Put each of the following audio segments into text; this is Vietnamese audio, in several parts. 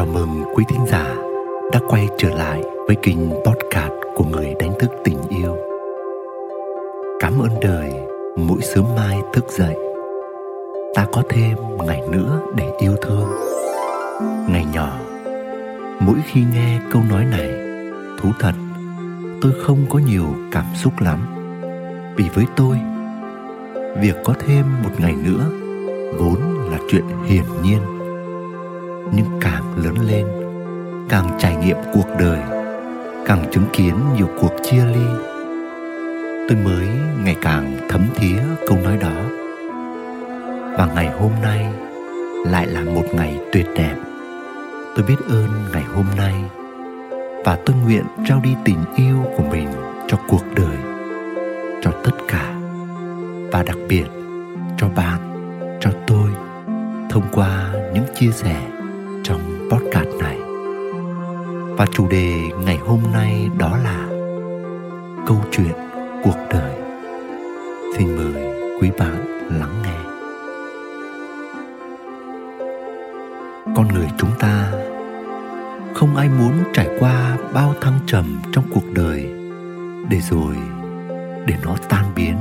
Chào mừng quý thính giả đã quay trở lại với kênh podcast của người đánh thức tình yêu. Cảm ơn đời mỗi sớm mai thức dậy ta có thêm ngày nữa để yêu thương. Ngày nhỏ, mỗi khi nghe câu nói này, thú thật, tôi không có nhiều cảm xúc lắm. Vì với tôi, việc có thêm một ngày nữa vốn là chuyện hiển nhiên nhưng càng lớn lên, càng trải nghiệm cuộc đời, càng chứng kiến nhiều cuộc chia ly. Tôi mới ngày càng thấm thía câu nói đó. Và ngày hôm nay lại là một ngày tuyệt đẹp. Tôi biết ơn ngày hôm nay và tôi nguyện trao đi tình yêu của mình cho cuộc đời, cho tất cả và đặc biệt cho bạn, cho tôi thông qua những chia sẻ trong podcast này. Và chủ đề ngày hôm nay đó là câu chuyện cuộc đời. Xin mời quý bạn lắng nghe. Con người chúng ta, không ai muốn trải qua bao thăng trầm trong cuộc đời để rồi để nó tan biến,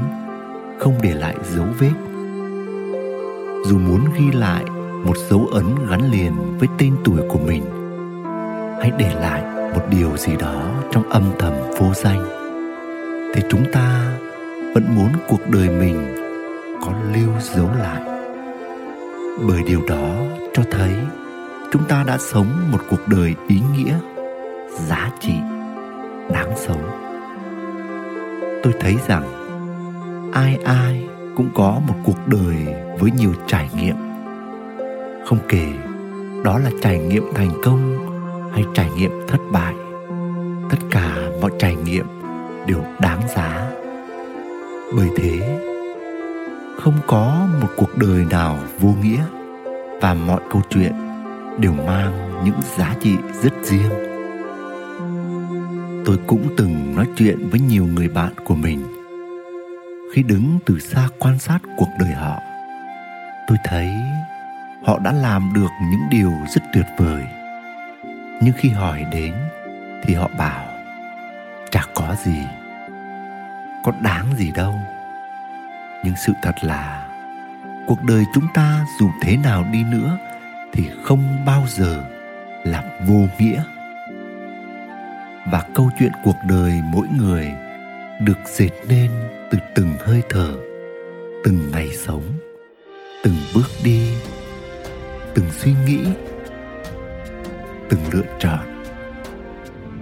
không để lại dấu vết. Dù muốn ghi lại một dấu ấn gắn liền với tên tuổi của mình. Hãy để lại một điều gì đó trong âm thầm vô danh. Thì chúng ta vẫn muốn cuộc đời mình có lưu dấu lại. Bởi điều đó cho thấy chúng ta đã sống một cuộc đời ý nghĩa, giá trị, đáng sống. Tôi thấy rằng ai ai cũng có một cuộc đời với nhiều trải nghiệm không kể, đó là trải nghiệm thành công hay trải nghiệm thất bại. Tất cả mọi trải nghiệm đều đáng giá. Bởi thế, không có một cuộc đời nào vô nghĩa và mọi câu chuyện đều mang những giá trị rất riêng. Tôi cũng từng nói chuyện với nhiều người bạn của mình. Khi đứng từ xa quan sát cuộc đời họ, tôi thấy họ đã làm được những điều rất tuyệt vời. Nhưng khi hỏi đến thì họ bảo, chả có gì, có đáng gì đâu. Nhưng sự thật là, cuộc đời chúng ta dù thế nào đi nữa thì không bao giờ là vô nghĩa. Và câu chuyện cuộc đời mỗi người được dệt nên từ từng hơi thở, từng ngày sống, từng bước đi từng suy nghĩ, từng lựa chọn,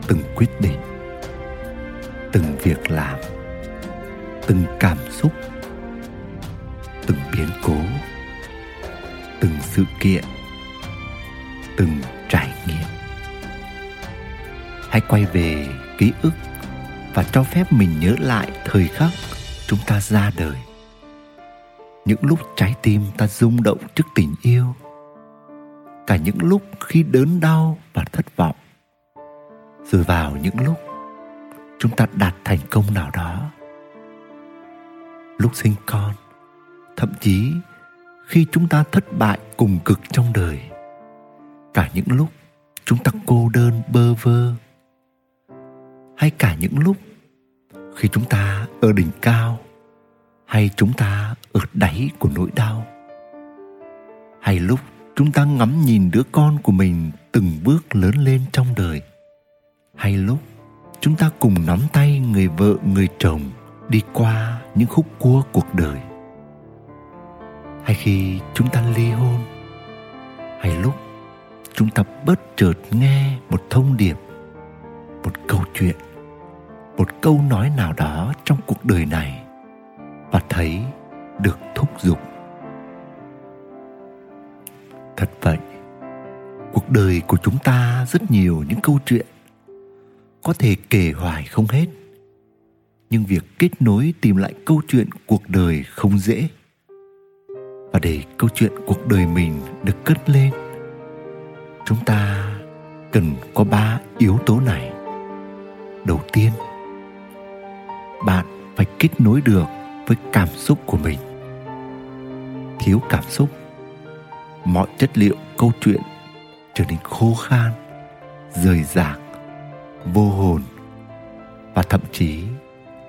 từng quyết định, từng việc làm, từng cảm xúc, từng biến cố, từng sự kiện, từng trải nghiệm. Hãy quay về ký ức và cho phép mình nhớ lại thời khắc chúng ta ra đời. Những lúc trái tim ta rung động trước tình yêu cả những lúc khi đớn đau và thất vọng. Rồi vào những lúc chúng ta đạt thành công nào đó. Lúc sinh con, thậm chí khi chúng ta thất bại cùng cực trong đời. Cả những lúc chúng ta cô đơn, bơ vơ. Hay cả những lúc khi chúng ta ở đỉnh cao, hay chúng ta ở đáy của nỗi đau. Hay lúc chúng ta ngắm nhìn đứa con của mình từng bước lớn lên trong đời. Hay lúc, chúng ta cùng nắm tay người vợ, người chồng đi qua những khúc cua cuộc đời. Hay khi chúng ta ly hôn, hay lúc chúng ta bất chợt nghe một thông điệp, một câu chuyện, một câu nói nào đó trong cuộc đời này và thấy được thúc giục thật vậy. Cuộc đời của chúng ta rất nhiều những câu chuyện, có thể kể hoài không hết. Nhưng việc kết nối tìm lại câu chuyện cuộc đời không dễ. Và để câu chuyện cuộc đời mình được cất lên, chúng ta cần có ba yếu tố này. Đầu tiên, bạn phải kết nối được với cảm xúc của mình. Thiếu cảm xúc mọi chất liệu, câu chuyện trở nên khô khan, rời rạc, vô hồn và thậm chí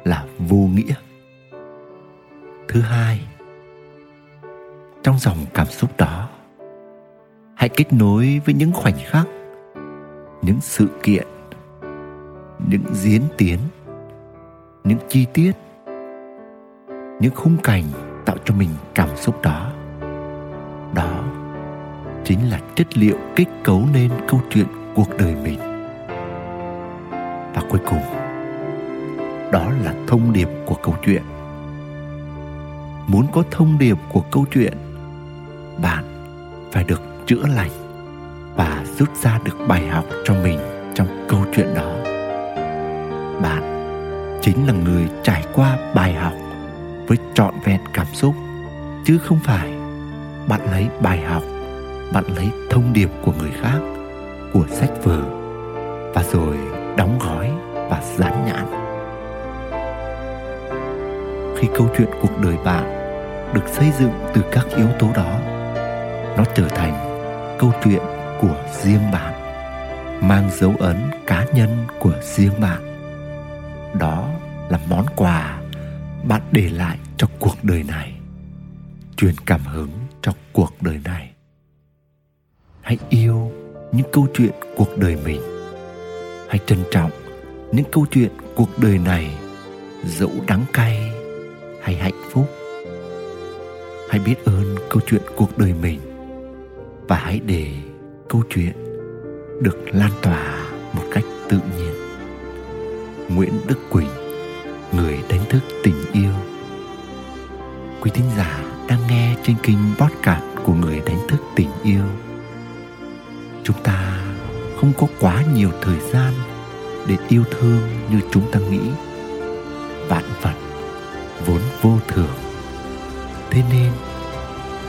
là vô nghĩa. Thứ hai, trong dòng cảm xúc đó, hãy kết nối với những khoảnh khắc, những sự kiện, những diễn tiến, những chi tiết, những khung cảnh tạo cho mình cảm xúc đó chính là chất liệu kết cấu nên câu chuyện cuộc đời mình. Và cuối cùng, đó là thông điệp của câu chuyện. Muốn có thông điệp của câu chuyện, bạn phải được chữa lành và rút ra được bài học cho mình trong câu chuyện đó. Bạn chính là người trải qua bài học với trọn vẹn cảm xúc, chứ không phải bạn lấy bài học bạn lấy thông điệp của người khác, của sách vở, và rồi đóng gói và dán nhãn. Khi câu chuyện cuộc đời bạn được xây dựng từ các yếu tố đó, nó trở thành câu chuyện của riêng bạn, mang dấu ấn cá nhân của riêng bạn. Đó là món quà bạn để lại cho cuộc đời này, truyền cảm hứng cho cuộc đời này hãy yêu những câu chuyện cuộc đời mình. Hãy trân trọng những câu chuyện cuộc đời này, dẫu đắng cay hay hạnh phúc. Hãy biết ơn câu chuyện cuộc đời mình và hãy để câu chuyện được lan tỏa một cách tự nhiên. Nguyễn đức quỳnh, người đánh thức tình yêu. Quý thính giả đang nghe trên kênh podcast của người đánh thức tình yêu chúng ta không có quá nhiều thời gian để yêu thương như chúng ta nghĩ. Vạn vật vốn vô thường. Thế nên,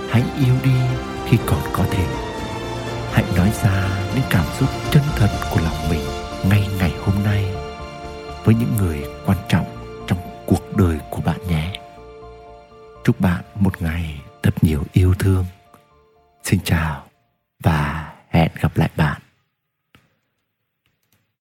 hãy yêu đi khi còn có thể. Hãy nói ra những cảm xúc chân thật của lòng mình ngay ngày hôm nay với những người quan trọng.